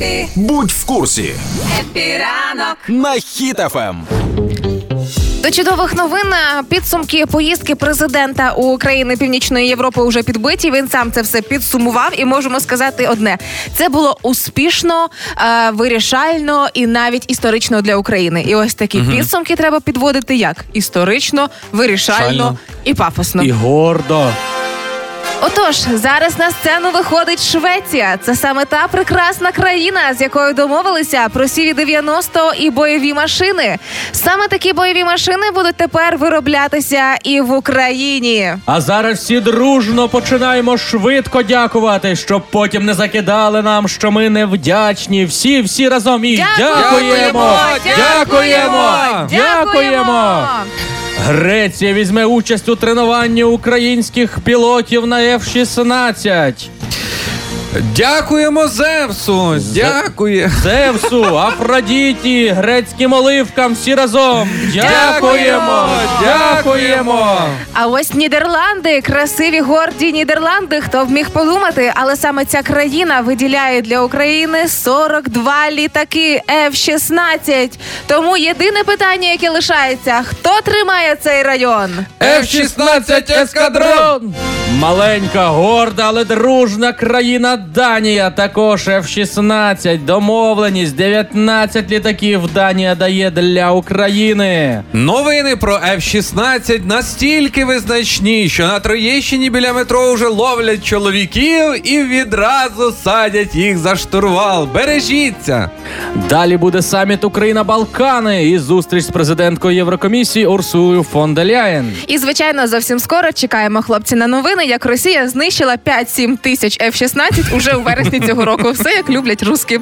Happy, Будь в курсі Happy ранок. на Ем. Хіт-ФМ. До чудових новин е, підсумки поїздки президента у країни Північної Європи вже підбиті. Він сам це все підсумував, і можемо сказати одне: це було успішно, е, вирішально і навіть історично для України. І ось такі підсумки треба підводити як історично, вирішально Шально. і пафосно. І гордо. Отож, зараз на сцену виходить Швеція. Це саме та прекрасна країна, з якою домовилися про сіві 90 і бойові машини. Саме такі бойові машини будуть тепер вироблятися і в Україні. А зараз всі дружно починаємо швидко дякувати, щоб потім не закидали нам, що ми невдячні. Всі, всі разом і дякуємо! Дякуємо! Дякуємо! Греція візьме участь у тренуванні українських пілотів на F-16. Дякуємо Зевсу! Дякує. Зевсу, Афродіті, грецьким оливкам всі разом. Дякуємо! Дякуємо! А ось Нідерланди, красиві горді Нідерланди. Хто б міг подумати, але саме ця країна виділяє для України 42 літаки F-16. Тому єдине питання, яке лишається: хто тримає цей район? F-16 ескадрон! Маленька, горда, але дружна країна Данія. Також F-16. Домовленість 19 літаків Данія дає для України. Новини про F-16 настільки визначні, що на Троєщині біля метро вже ловлять чоловіків і відразу садять їх за штурвал. Бережіться! Далі буде саміт Україна Балкани і зустріч з президенткою Єврокомісії Урсулою фон де Ляєн. І звичайно, зовсім скоро чекаємо хлопці на новини, як Росія знищила 5-7 тисяч F-16 уже у вересні цього року. Все як люблять русські.